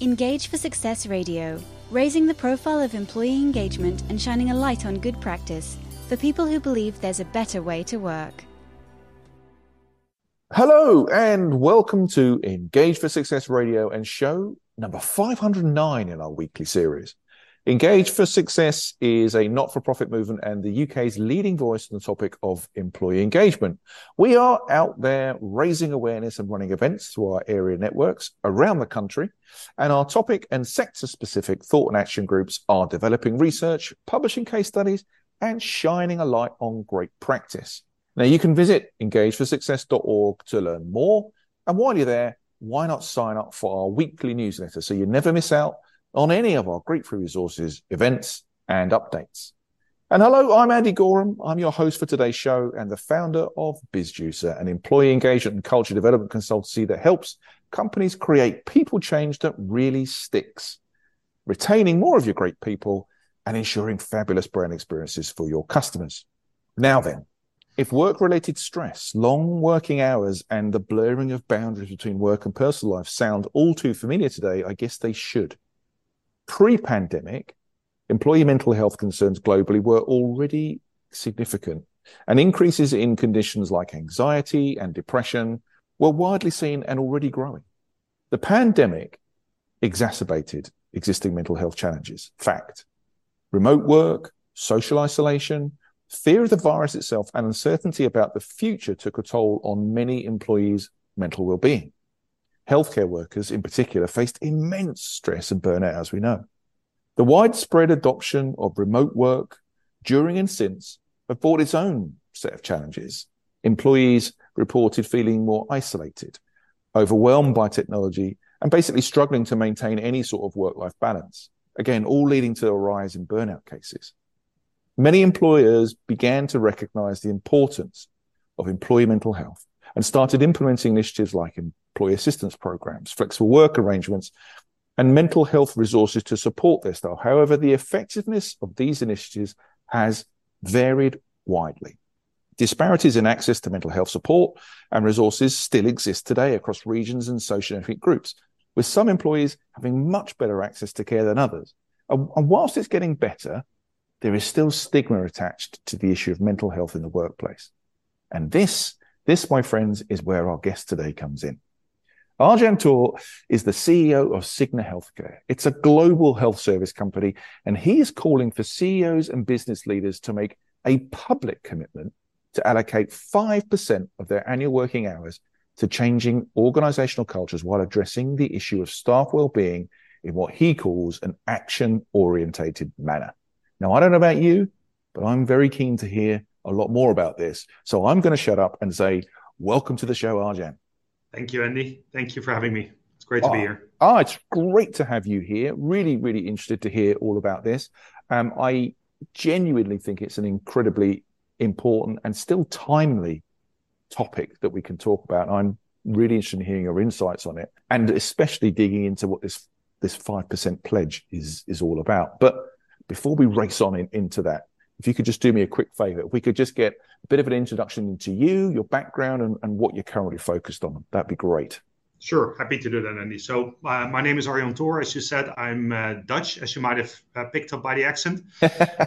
Engage for Success Radio, raising the profile of employee engagement and shining a light on good practice for people who believe there's a better way to work. Hello, and welcome to Engage for Success Radio and show number 509 in our weekly series. Engage for Success is a not for profit movement and the UK's leading voice on the topic of employee engagement. We are out there raising awareness and running events through our area networks around the country. And our topic and sector specific thought and action groups are developing research, publishing case studies, and shining a light on great practice. Now you can visit engageforsuccess.org to learn more. And while you're there, why not sign up for our weekly newsletter so you never miss out on any of our free resources, events, and updates. And hello, I'm Andy Goram. I'm your host for today's show and the founder of BizJuicer, an employee engagement and culture development consultancy that helps companies create people change that really sticks, retaining more of your great people and ensuring fabulous brand experiences for your customers. Now then, if work related stress, long working hours, and the blurring of boundaries between work and personal life sound all too familiar today, I guess they should. Pre pandemic, employee mental health concerns globally were already significant, and increases in conditions like anxiety and depression were widely seen and already growing. The pandemic exacerbated existing mental health challenges. Fact. Remote work, social isolation, fear of the virus itself, and uncertainty about the future took a toll on many employees' mental well-being. Healthcare workers, in particular, faced immense stress and burnout, as we know. The widespread adoption of remote work during and since have brought its own set of challenges. Employees reported feeling more isolated, overwhelmed by technology, and basically struggling to maintain any sort of work life balance. Again, all leading to a rise in burnout cases. Many employers began to recognize the importance of employee mental health and started implementing initiatives like employee assistance programs, flexible work arrangements, and mental health resources to support their staff. However, the effectiveness of these initiatives has varied widely. Disparities in access to mental health support and resources still exist today across regions and socioeconomic groups, with some employees having much better access to care than others. And, whilst it's getting better, there is still stigma attached to the issue of mental health in the workplace. And this, this, my friends, is where our guest today comes in. Arjan Toor is the CEO of Cigna Healthcare. It's a global health service company, and he is calling for CEOs and business leaders to make a public commitment to allocate 5% of their annual working hours to changing organizational cultures while addressing the issue of staff well-being in what he calls an action-orientated manner. Now, I don't know about you, but I'm very keen to hear a lot more about this. So I'm going to shut up and say, welcome to the show, Arjan. Thank you, Andy. Thank you for having me. It's great to oh, be here. Oh, it's great to have you here. Really, really interested to hear all about this. Um, I genuinely think it's an incredibly important and still timely topic that we can talk about. I'm really interested in hearing your insights on it, and especially digging into what this this five percent pledge is is all about. But before we race on in, into that, if you could just do me a quick favor, if we could just get a bit of an introduction into you, your background, and, and what you're currently focused on, that'd be great. Sure, happy to do that, Andy. So, uh, my name is Arjan Toor. As you said, I'm uh, Dutch, as you might have uh, picked up by the accent.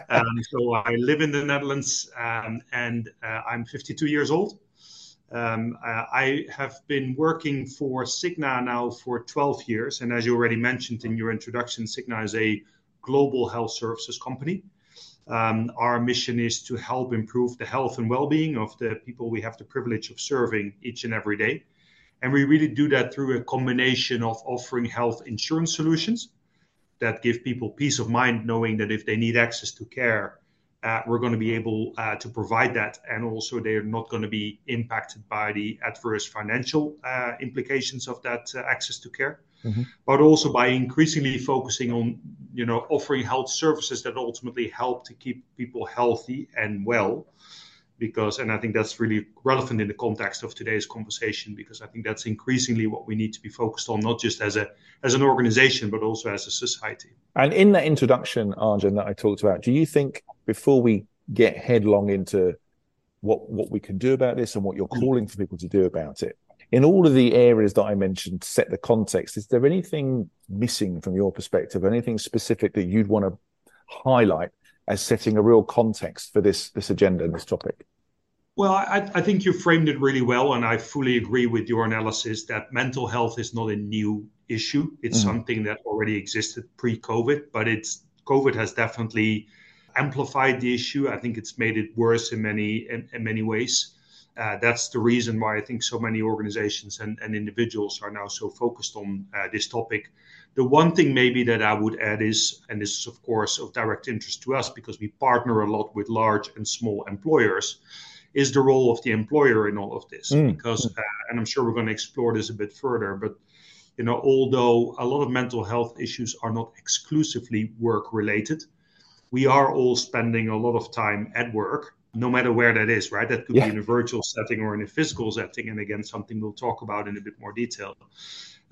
um, so, I live in the Netherlands um, and uh, I'm 52 years old. Um, uh, I have been working for Cigna now for 12 years. And as you already mentioned in your introduction, Cigna is a global health services company. Um, our mission is to help improve the health and well-being of the people we have the privilege of serving each and every day. And we really do that through a combination of offering health insurance solutions that give people peace of mind knowing that if they need access to care, uh, we're going to be able uh, to provide that. And also, they're not going to be impacted by the adverse financial uh, implications of that uh, access to care. Mm-hmm. But also by increasingly focusing on, you know, offering health services that ultimately help to keep people healthy and well because and i think that's really relevant in the context of today's conversation because i think that's increasingly what we need to be focused on not just as a as an organization but also as a society and in that introduction arjan that i talked about do you think before we get headlong into what what we can do about this and what you're mm. calling for people to do about it in all of the areas that I mentioned to set the context, is there anything missing from your perspective? Anything specific that you'd want to highlight as setting a real context for this this agenda and this topic? Well, I, I, think you framed it really well, and I fully agree with your analysis that mental health is not a new issue. It's mm-hmm. something that already existed pre-COVID, but it's COVID has definitely amplified the issue. I think it's made it worse in many in, in many ways. Uh, that's the reason why I think so many organizations and, and individuals are now so focused on uh, this topic. The one thing maybe that I would add is, and this is of course of direct interest to us because we partner a lot with large and small employers, is the role of the employer in all of this. Mm. Because, uh, and I'm sure we're going to explore this a bit further, but you know, although a lot of mental health issues are not exclusively work related, we are all spending a lot of time at work no matter where that is, right? That could yeah. be in a virtual setting or in a physical setting. And again, something we'll talk about in a bit more detail.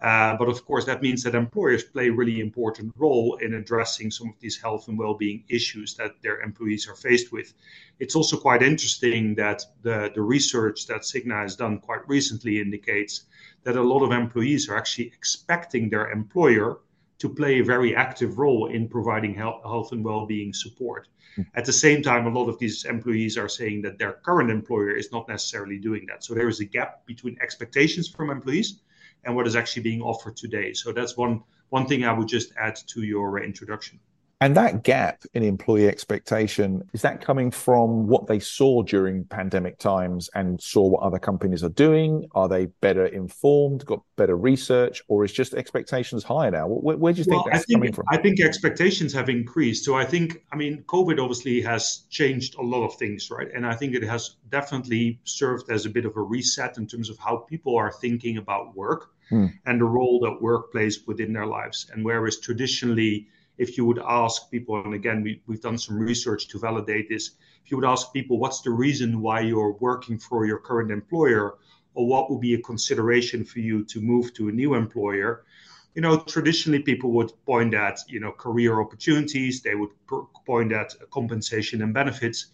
Uh, but of course, that means that employers play a really important role in addressing some of these health and well-being issues that their employees are faced with. It's also quite interesting that the, the research that Cigna has done quite recently indicates that a lot of employees are actually expecting their employer to play a very active role in providing health, health and well-being support. At the same time, a lot of these employees are saying that their current employer is not necessarily doing that. So there is a gap between expectations from employees and what is actually being offered today. So that's one one thing I would just add to your introduction. And that gap in employee expectation, is that coming from what they saw during pandemic times and saw what other companies are doing? Are they better informed, got better research, or is just expectations higher now? Where, where do you think well, that's think, coming from? I think expectations have increased. So I think, I mean, COVID obviously has changed a lot of things, right? And I think it has definitely served as a bit of a reset in terms of how people are thinking about work hmm. and the role that work plays within their lives. And whereas traditionally, if you would ask people, and again, we, we've done some research to validate this, if you would ask people, what's the reason why you're working for your current employer, or what would be a consideration for you to move to a new employer? You know, traditionally people would point at, you know, career opportunities, they would point at compensation and benefits.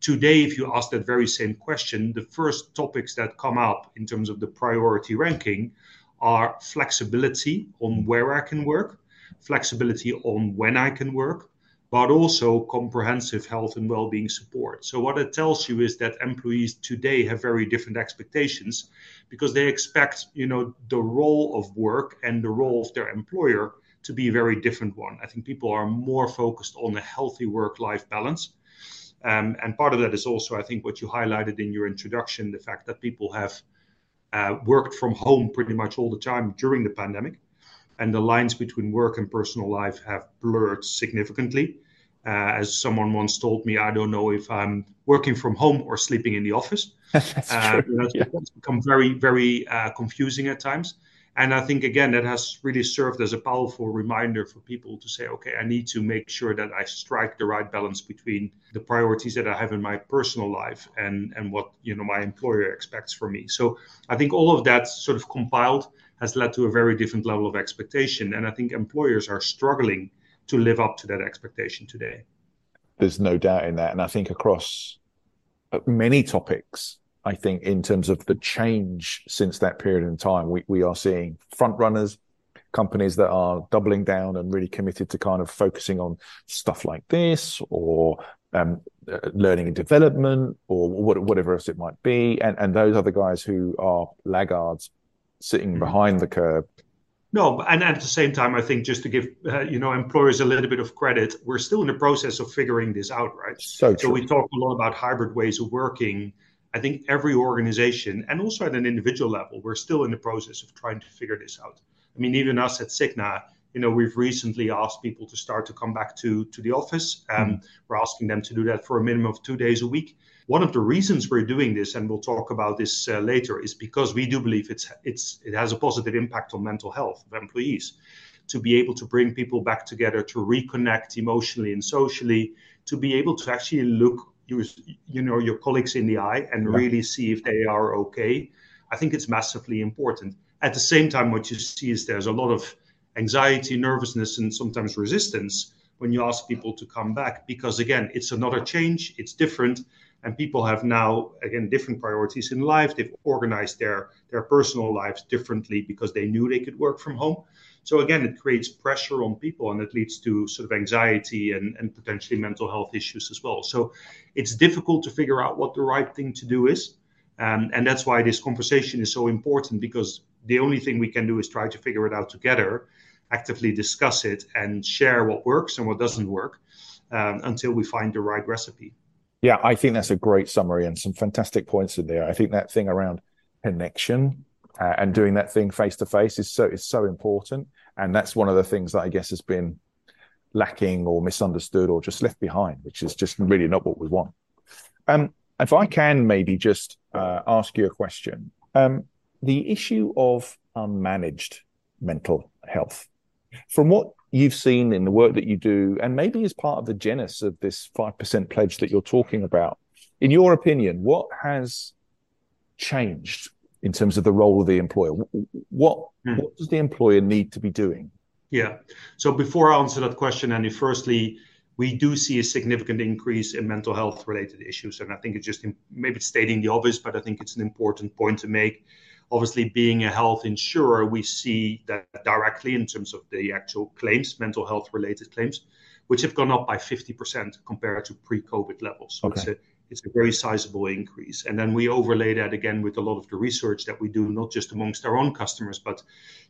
Today, if you ask that very same question, the first topics that come up in terms of the priority ranking are flexibility on where I can work flexibility on when I can work, but also comprehensive health and well-being support. So what it tells you is that employees today have very different expectations because they expect, you know, the role of work and the role of their employer to be a very different one. I think people are more focused on a healthy work-life balance. Um, and part of that is also, I think, what you highlighted in your introduction, the fact that people have uh, worked from home pretty much all the time during the pandemic and the lines between work and personal life have blurred significantly. Uh, as someone once told me, I don't know if I'm working from home or sleeping in the office. That's uh, true. Know, yeah. It's become very, very uh, confusing at times. And I think, again, that has really served as a powerful reminder for people to say, okay, I need to make sure that I strike the right balance between the priorities that I have in my personal life and, and what you know my employer expects from me. So I think all of that sort of compiled has led to a very different level of expectation. And I think employers are struggling to live up to that expectation today. There's no doubt in that. And I think across many topics, I think in terms of the change since that period in time, we, we are seeing front runners, companies that are doubling down and really committed to kind of focusing on stuff like this or um, learning and development or whatever else it might be. And, and those are the guys who are laggards sitting mm-hmm. behind the curve. No, and at the same time, I think just to give uh, you know employers a little bit of credit, we're still in the process of figuring this out, right? So, so we talk a lot about hybrid ways of working. I think every organization, and also at an individual level, we're still in the process of trying to figure this out. I mean, even us at Cigna, you know, we've recently asked people to start to come back to to the office. Um, mm. We're asking them to do that for a minimum of two days a week. One of the reasons we're doing this, and we'll talk about this uh, later, is because we do believe it's it's it has a positive impact on mental health of employees. To be able to bring people back together, to reconnect emotionally and socially, to be able to actually look you, you know your colleagues in the eye and yeah. really see if they are okay. I think it's massively important. At the same time, what you see is there's a lot of anxiety, nervousness, and sometimes resistance when you ask people to come back. Because again, it's another change, it's different and people have now again different priorities in life. They've organized their their personal lives differently because they knew they could work from home. So again it creates pressure on people and it leads to sort of anxiety and, and potentially mental health issues as well. So it's difficult to figure out what the right thing to do is. Um, and that's why this conversation is so important because the only thing we can do is try to figure it out together actively discuss it and share what works and what doesn't work um, until we find the right recipe yeah, I think that's a great summary and some fantastic points in there. I think that thing around connection uh, and doing that thing face to face is so is so important, and that's one of the things that I guess has been lacking or misunderstood or just left behind, which is just really not what we want. Um, if I can maybe just uh, ask you a question, um, the issue of unmanaged mental health, from what you've seen in the work that you do, and maybe as part of the genesis of this 5% pledge that you're talking about, in your opinion, what has changed in terms of the role of the employer? What, hmm. what does the employer need to be doing? Yeah. So before I answer that question, Andy, firstly, we do see a significant increase in mental health related issues. And I think it's just maybe it's stating the obvious, but I think it's an important point to make Obviously, being a health insurer, we see that directly in terms of the actual claims, mental health related claims, which have gone up by 50% compared to pre-COVID levels. So okay. it's, a, it's a very sizable increase. And then we overlay that again with a lot of the research that we do, not just amongst our own customers, but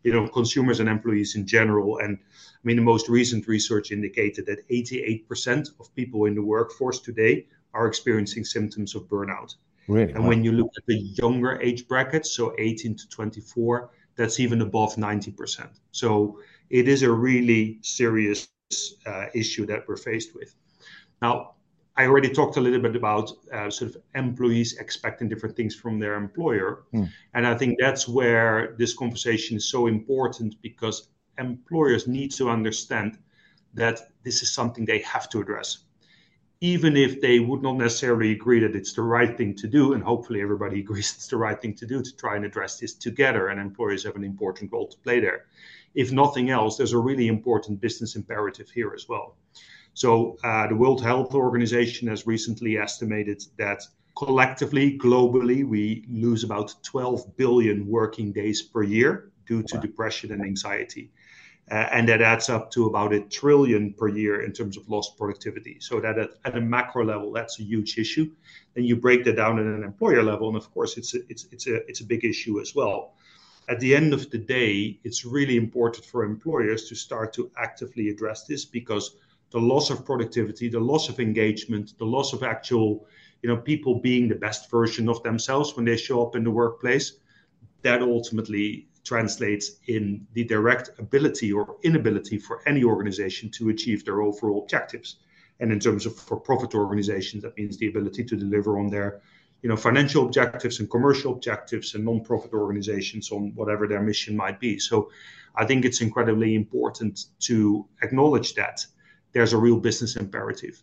you know, consumers and employees in general. And I mean, the most recent research indicated that 88% of people in the workforce today are experiencing symptoms of burnout. Really? And wow. when you look at the younger age brackets, so 18 to 24, that's even above 90%. So it is a really serious uh, issue that we're faced with. Now, I already talked a little bit about uh, sort of employees expecting different things from their employer. Mm. And I think that's where this conversation is so important because employers need to understand that this is something they have to address even if they would not necessarily agree that it's the right thing to do, and hopefully everybody agrees it's the right thing to do to try and address this together, and employers have an important role to play there. If nothing else, there's a really important business imperative here as well. So, uh, the World Health Organization has recently estimated that collectively, globally, we lose about 12 billion working days per year due to wow. depression and anxiety. Uh, and that adds up to about a trillion per year in terms of lost productivity. So that at, at, a macro level, that's a huge issue. Then you break that down at an employer level, and of course, it's a, it's it's a it's a big issue as well. At the end of the day, it's really important for employers to start to actively address this because the loss of productivity, the loss of engagement, the loss of actual, you know, people being the best version of themselves when they show up in the workplace, that ultimately translates in the direct ability or inability for any organization to achieve their overall objectives. And in terms of for-profit organizations, that means the ability to deliver on their you know, financial objectives and commercial objectives and non-profit organizations on whatever their mission might be. So I think it's incredibly important to acknowledge that there's a real business imperative.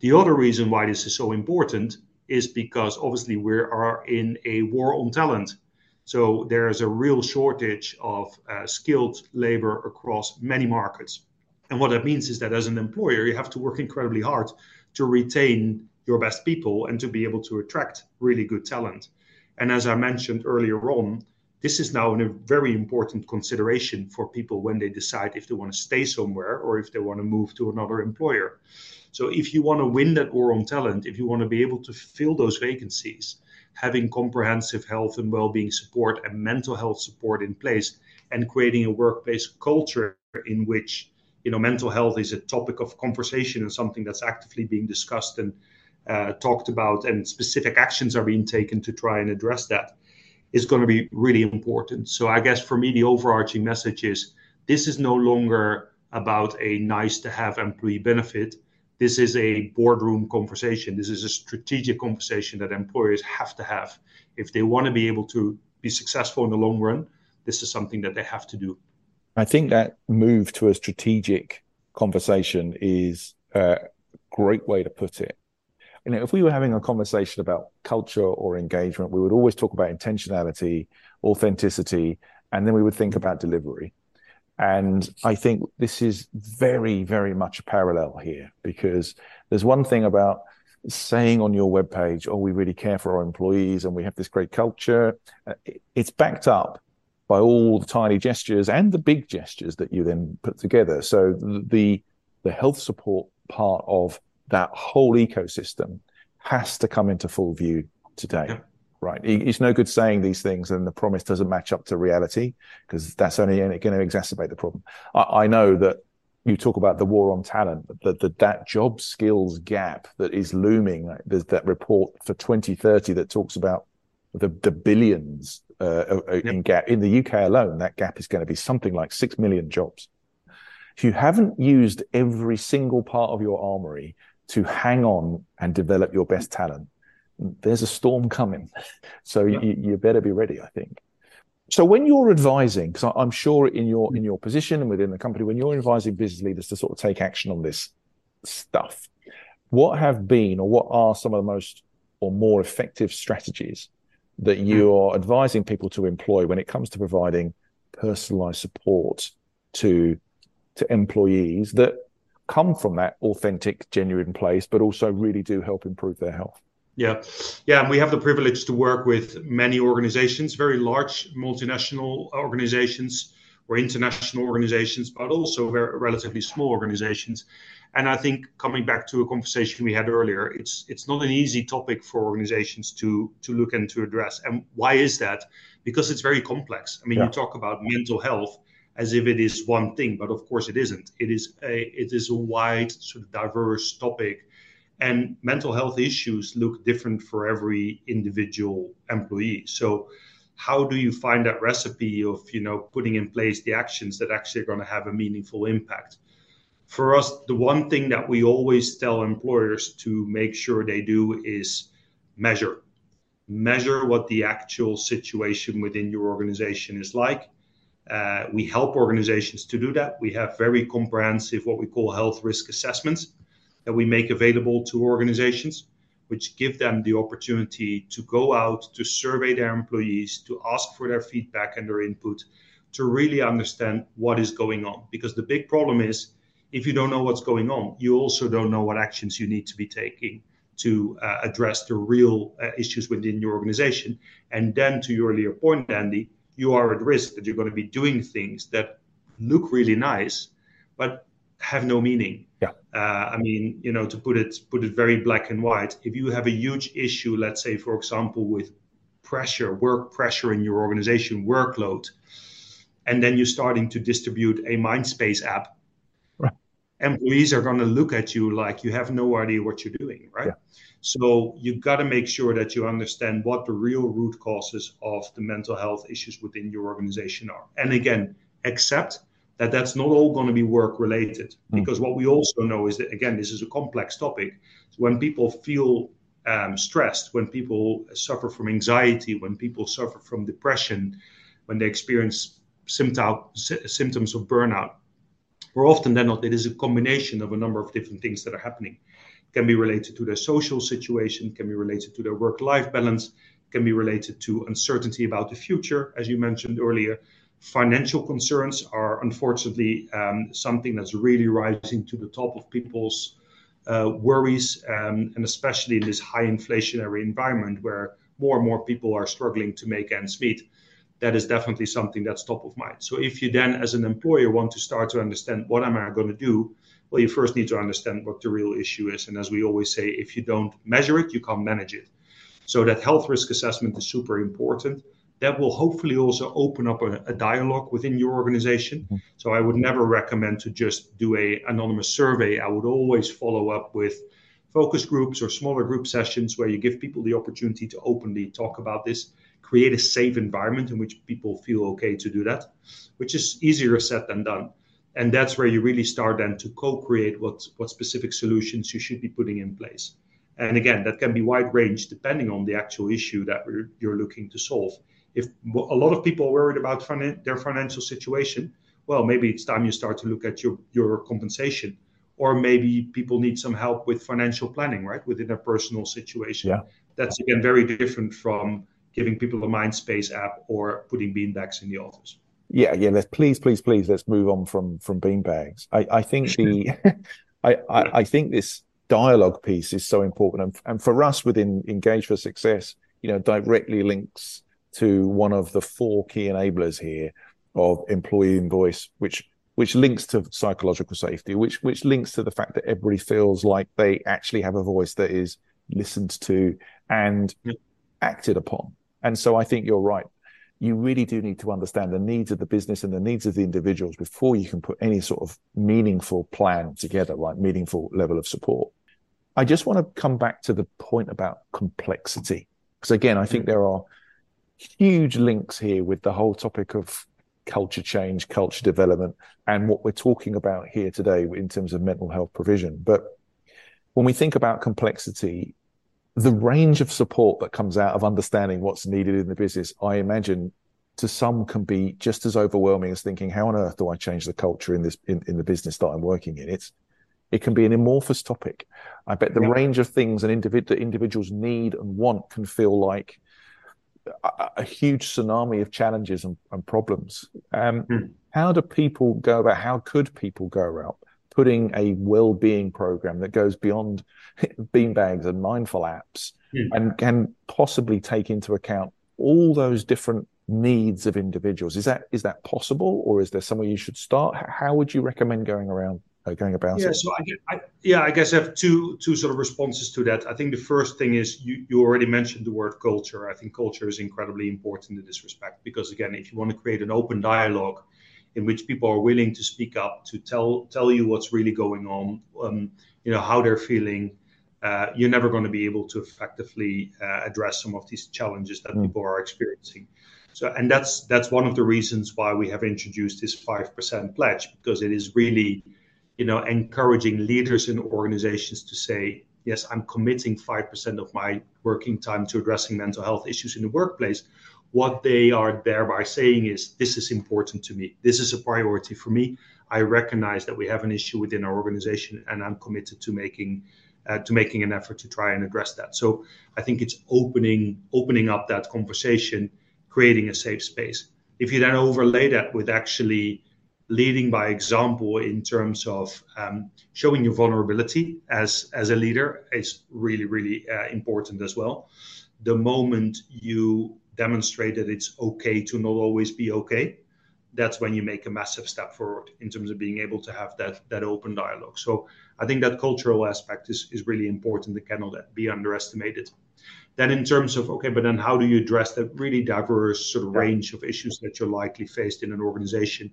The other reason why this is so important is because obviously we are in a war on talent so there is a real shortage of uh, skilled labor across many markets. And what that means is that as an employer, you have to work incredibly hard to retain your best people and to be able to attract really good talent. And as I mentioned earlier on, this is now a very important consideration for people when they decide if they want to stay somewhere or if they want to move to another employer. So if you want to win that war on talent, if you want to be able to fill those vacancies, having comprehensive health and well-being support and mental health support in place and creating a workplace culture in which you know mental health is a topic of conversation and something that's actively being discussed and uh, talked about and specific actions are being taken to try and address that is going to be really important. So i guess for me the overarching message is this is no longer about a nice to have employee benefit this is a boardroom conversation. This is a strategic conversation that employers have to have. If they want to be able to be successful in the long run, this is something that they have to do. I think that move to a strategic conversation is a great way to put it. You know, if we were having a conversation about culture or engagement, we would always talk about intentionality, authenticity, and then we would think about delivery. And I think this is very, very much a parallel here because there's one thing about saying on your webpage, "Oh, we really care for our employees and we have this great culture," uh, it's backed up by all the tiny gestures and the big gestures that you then put together. So the the health support part of that whole ecosystem has to come into full view today. Right. It's no good saying these things and the promise doesn't match up to reality because that's only going to exacerbate the problem. I, I know that you talk about the war on talent, that the, that job skills gap that is looming. There's that report for 2030 that talks about the, the billions uh, yep. in gap in the UK alone. That gap is going to be something like six million jobs. If you haven't used every single part of your armory to hang on and develop your best talent, there's a storm coming. So yep. you, you better be ready, I think. So when you're advising, because I'm sure in your in your position and within the company, when you're advising business leaders to sort of take action on this stuff, what have been or what are some of the most or more effective strategies that you hmm. are advising people to employ when it comes to providing personalized support to to employees that come from that authentic, genuine place, but also really do help improve their health? Yeah, yeah, and we have the privilege to work with many organizations, very large multinational organizations or international organizations, but also very relatively small organizations. And I think coming back to a conversation we had earlier, it's it's not an easy topic for organizations to to look and to address. And why is that? Because it's very complex. I mean, yeah. you talk about mental health as if it is one thing, but of course it isn't. It is a it is a wide, sort of diverse topic and mental health issues look different for every individual employee. So how do you find that recipe of you know putting in place the actions that actually are going to have a meaningful impact? For us the one thing that we always tell employers to make sure they do is measure. Measure what the actual situation within your organization is like. Uh, we help organizations to do that. We have very comprehensive what we call health risk assessments that we make available to organizations, which give them the opportunity to go out to survey their employees, to ask for their feedback and their input, to really understand what is going on. Because the big problem is if you don't know what's going on, you also don't know what actions you need to be taking to uh, address the real uh, issues within your organization. And then, to your earlier point, Andy, you are at risk that you're going to be doing things that look really nice, but have no meaning. Yeah. Uh, I mean, you know, to put it put it very black and white, if you have a huge issue, let's say, for example, with pressure, work pressure in your organization, workload, and then you're starting to distribute a Mindspace app, right. employees are going to look at you like you have no idea what you're doing, right? Yeah. So you got to make sure that you understand what the real root causes of the mental health issues within your organization are, and again, accept that that's not all going to be work related. Mm. because what we also know is that again this is a complex topic. When people feel um, stressed when people suffer from anxiety when people suffer from depression when they experience symptom, symptoms of burnout more often than not it is a combination of a number of different things that are happening. It can be related to their social situation can be related to their work life balance can be related to uncertainty about the future as you mentioned earlier Financial concerns are unfortunately um, something that's really rising to the top of people's uh, worries, um, and especially in this high inflationary environment where more and more people are struggling to make ends meet. That is definitely something that's top of mind. So if you then, as an employer, want to start to understand what am I going to do, well, you first need to understand what the real issue is. And as we always say, if you don't measure it, you can't manage it. So that health risk assessment is super important that will hopefully also open up a, a dialogue within your organization. Mm-hmm. So I would never recommend to just do a anonymous survey. I would always follow up with focus groups or smaller group sessions where you give people the opportunity to openly talk about this, create a safe environment in which people feel okay to do that, which is easier said than done. And that's where you really start then to co-create what, what specific solutions you should be putting in place. And again, that can be wide range depending on the actual issue that you're looking to solve if a lot of people are worried about their financial situation, well, maybe it's time you start to look at your, your compensation. Or maybe people need some help with financial planning, right, within their personal situation. Yeah. That's again very different from giving people a Mindspace app or putting beanbags in the office. Yeah, yeah. Let's please, please, please. Let's move on from from beanbags. I, I think the, I, I, I think this dialogue piece is so important. And, and for us within Engage for Success, you know, directly links to one of the four key enablers here of employee invoice, which which links to psychological safety, which which links to the fact that everybody feels like they actually have a voice that is listened to and yep. acted upon. And so I think you're right. You really do need to understand the needs of the business and the needs of the individuals before you can put any sort of meaningful plan together, right? Meaningful level of support. I just want to come back to the point about complexity. Because again, I think mm. there are huge links here with the whole topic of culture change, culture development, and what we're talking about here today in terms of mental health provision. But when we think about complexity, the range of support that comes out of understanding what's needed in the business, I imagine to some can be just as overwhelming as thinking, how on earth do I change the culture in this in, in the business that I'm working in? It's it can be an amorphous topic. I bet the yeah. range of things an individ- that individuals need and want can feel like a, a huge tsunami of challenges and, and problems. Um, mm. How do people go about? How could people go about putting a well-being program that goes beyond beanbags and mindful apps mm. and can possibly take into account all those different needs of individuals? Is that is that possible, or is there somewhere you should start? How would you recommend going around going about yeah, it? So I, I, yeah, I guess I have two two sort of responses to that. I think the first thing is you, you already mentioned the word culture. I think culture is incredibly important in this respect because again, if you want to create an open dialogue in which people are willing to speak up, to tell tell you what's really going on, um, you know how they're feeling, uh, you're never going to be able to effectively uh, address some of these challenges that mm. people are experiencing. So, and that's that's one of the reasons why we have introduced this five percent pledge because it is really you know, encouraging leaders in organizations to say, yes, I'm committing 5% of my working time to addressing mental health issues in the workplace. What they are thereby saying is, this is important to me. This is a priority for me. I recognize that we have an issue within our organization, and I'm committed to making uh, to making an effort to try and address that. So I think it's opening opening up that conversation, creating a safe space. If you then overlay that with actually leading by example in terms of um, showing your vulnerability as as a leader is really really uh, important as well. The moment you demonstrate that it's okay to not always be okay that's when you make a massive step forward in terms of being able to have that that open dialogue. So i think that cultural aspect is is really important. And cannot be underestimated. Then in terms of okay but then how do you address that really diverse sort of range of issues that you're likely faced in an organization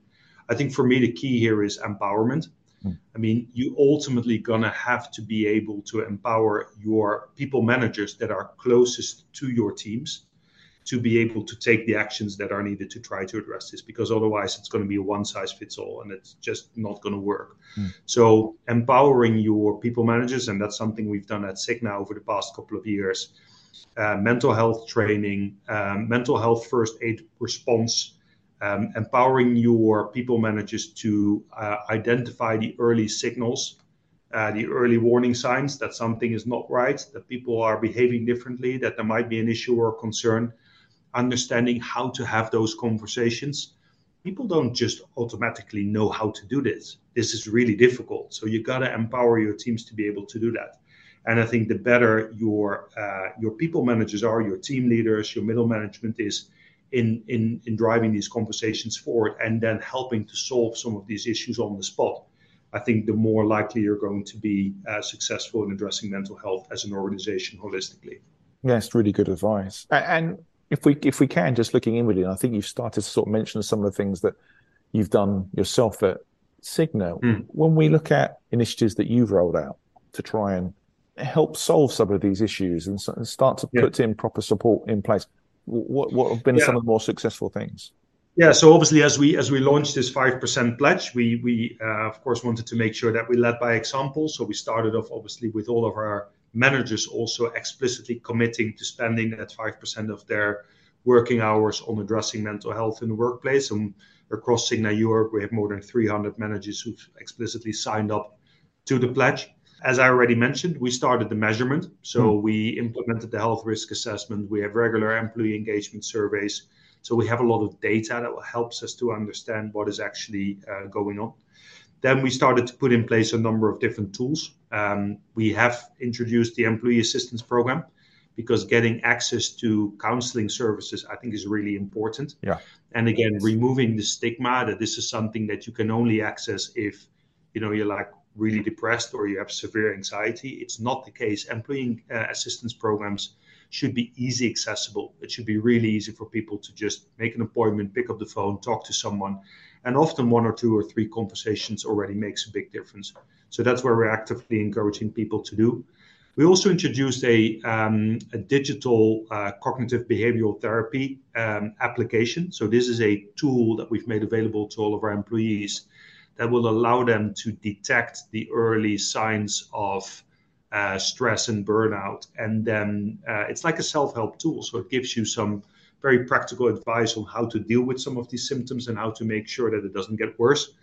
I think for me, the key here is empowerment. Mm. I mean, you ultimately gonna have to be able to empower your people managers that are closest to your teams to be able to take the actions that are needed to try to address this because otherwise it's going to be a one size fits all and it's just not going to work mm. so empowering your people managers and that's something we've done at Cigna over the past couple of years uh, mental health training um, mental health first aid response um, empowering your people managers to uh, identify the early signals, uh, the early warning signs that something is not right, that people are behaving differently, that there might be an issue or concern, understanding how to have those conversations. People don't just automatically know how to do this. This is really difficult. So you got to empower your teams to be able to do that. And I think the better your uh, your people managers are, your team leaders, your middle management is, in, in, in driving these conversations forward and then helping to solve some of these issues on the spot, I think the more likely you're going to be uh, successful in addressing mental health as an organization holistically. Yes, really good advice. And if we if we can, just looking inwardly, I think you've started to sort of mention some of the things that you've done yourself at Cigna. Mm. When we look at initiatives that you've rolled out to try and help solve some of these issues and, start to yeah. put in proper support in place, what what have been yeah. some of the more successful things? Yeah, so obviously, as we as we launched this five percent pledge, we we uh, of course wanted to make sure that we led by example. So we started off obviously with all of our managers also explicitly committing to spending that five percent of their working hours on addressing mental health in the workplace. And across Cigna Europe, we have more than 300 managers who've explicitly signed up to the pledge. As I already mentioned, we started the measurement. So mm. we implemented the health risk assessment. We have regular employee engagement surveys. So we have a lot of data that helps us to understand what is actually uh, going on. Then we started to put in place a number of different tools. Um, we have introduced the employee assistance program because getting access to counseling services, I think, is really important. Yeah. And again, removing the stigma that this is something that you can only access if, you know, you're like really depressed or you have severe anxiety. It's not the case. Employee uh, assistance programs should be easy accessible. It should be really easy for people to just make an appointment, pick up the phone, talk to someone, and often one or two or three conversations already makes a big difference. So that's where we're actively encouraging people to do. We also introduced a, um, a digital uh, cognitive behavioral therapy um, application. So this is a tool that we've made available to all of our employees that will allow them to detect the early signs of uh, stress and burnout. And then uh, it's like a self help tool. So it gives you some very practical advice on how to deal with some of these symptoms and how to make sure that it doesn't get worse.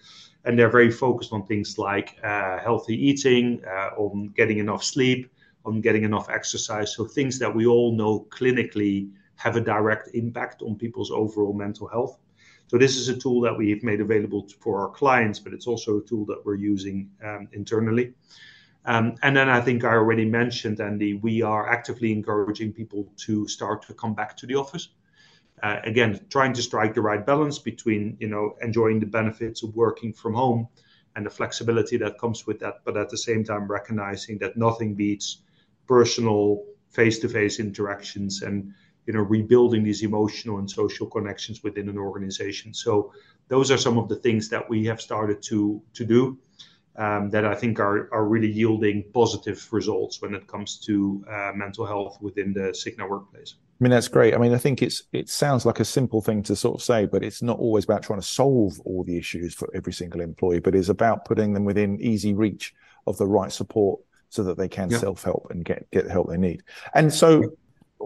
And they're very focused on things like uh, healthy eating, uh, on getting enough sleep, on getting enough exercise. So things that we all know clinically have a direct impact on people's overall mental health. So this is a tool that we've made available for our clients, but it's also a tool that we're using um, internally. Um, and then I think I already mentioned, Andy, we are actively encouraging people to start to come back to the office. Uh, again, trying to strike the right balance between, you know, enjoying the benefits of working from home and the flexibility that comes with that, but at the same time recognizing that nothing beats personal face-to-face interactions and you know rebuilding these emotional and social connections within an organization. So those are some of the things that we have started to to do um, that I think are, are really yielding positive results when it comes to uh, mental health within the Cigna workplace. I mean, that's great. I mean, I think it's it sounds like a simple thing to sort of say, but it's not always about trying to solve all the issues for every single employee, but it's about putting them within easy reach of the right support so that they can yeah. self help and get get the help they need. And so,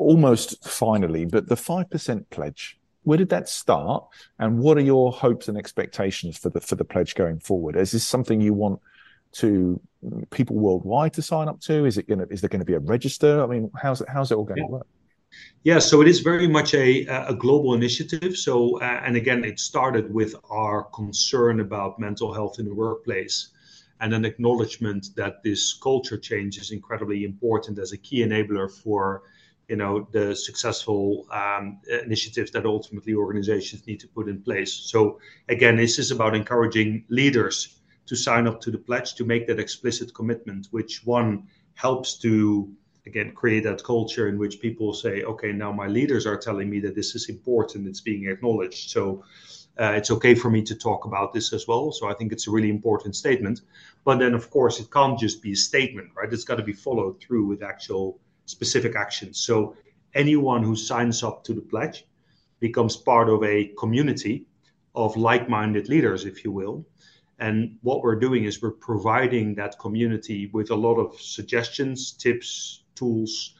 almost finally, but the five percent pledge where did that start? And what are your hopes and expectations for the for the pledge going forward? Is this something you want to people worldwide to sign up to? Is it going to is there going to be a register? I mean how's it how's it all going yeah. to work? Yeah, so it is very much a, a global initiative. So, uh, and again, it started with our concern about mental health in the workplace and an acknowledgement that this culture change is incredibly important as a key enabler for you know the successful um, initiatives that ultimately organizations need to put in place. So again, this is about encouraging leaders to sign up to the pledge to make that explicit commitment, which one helps to again create that culture in which people say, okay, now my leaders are telling me that this is important, it's being acknowledged. So uh, it's okay for me to talk about this as well. So I think it's a really important statement. But then, of course, it can't just be a statement, right? It's got to be followed through with actual specific actions. So anyone who signs up to the pledge becomes part of a community of like-minded leaders, if you will. And what we're doing is we're providing that community with a lot of suggestions, tips, tools,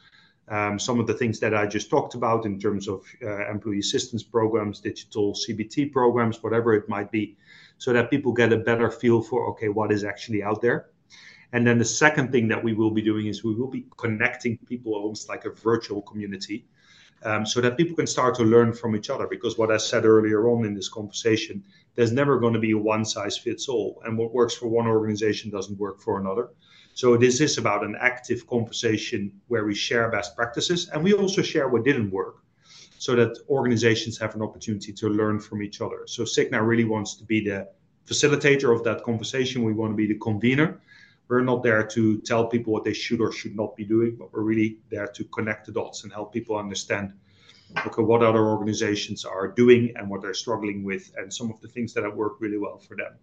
um, some of the things that I just talked about in terms of uh, employee assistance programs, digital CBT programs, whatever it might be, so that people get a better feel for okay, what is actually out there. And then the second thing that we will be doing is we will be connecting people almost like a virtual community um, so that people can start to learn from each other. Because what I said earlier on in this conversation, there's never going to be a one size fits all. And what works for one organization doesn't work for another. So this is about an active conversation where we share best practices and we also share what didn't work so that organizations have an opportunity to learn from each other. So Cigna really wants to be the facilitator of that conversation. We want to be the convener we're not there to tell people what they should or should not be doing, but we're really there to connect the dots and help people understand okay, what other organizations are doing and what they're struggling with, and some of the things that have worked really well for them.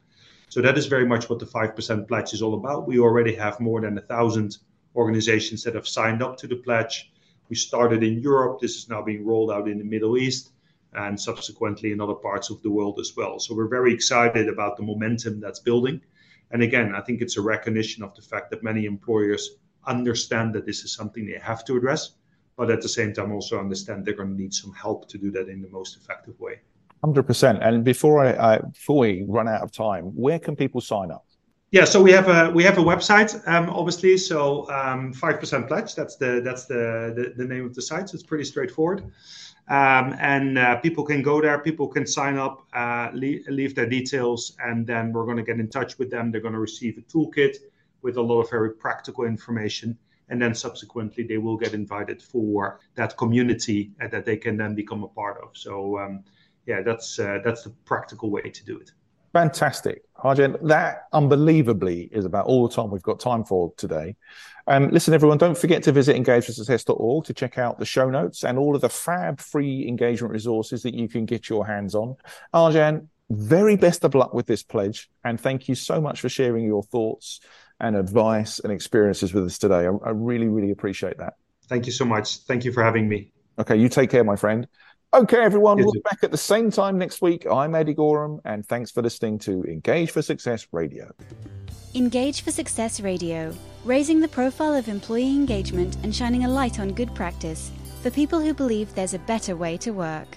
So that is very much what the 5% pledge is all about. We already have more than a thousand organizations that have signed up to the pledge. We started in Europe. This is now being rolled out in the Middle East and subsequently in other parts of the world as well. So we're very excited about the momentum that's building. And again, I think it's a recognition of the fact that many employers understand that this is something they have to address, but at the same time also understand they're going to need some help to do that in the most effective way. Hundred percent. And before I, I, before we run out of time, where can people sign up? Yeah, so we have a we have a website, um, obviously. So um, five um, percent pledge. That's the that's the, the, the name of the site. So it's pretty straightforward. Um, and uh, people can go there, people can sign up, uh, leave, leave, their details, and then we're going to get in touch with them. They're going to receive a toolkit with a lot of very practical information. And then subsequently, they will get invited for that community uh, that they can then become a part of. So, um, yeah, that's uh, that's the practical way to do it. Fantastic. Arjan, that unbelievably is about all the time we've got time for today. Um, listen, everyone, don't forget to visit engageforsuccess.org to check out the show notes and all of the fab free engagement resources that you can get your hands on. Arjan, very best of luck with this pledge. And thank you so much for sharing your thoughts and advice and experiences with us today. I, I really, really appreciate that. Thank you so much. Thank you for having me. Okay, you take care, my friend. Okay, everyone, we'll be back at the same time next week. I'm Eddie Goram, and thanks for listening to Engage for Success Radio. Engage for Success Radio, raising the profile of employee engagement and shining a light on good practice for people who believe there's a better way to work.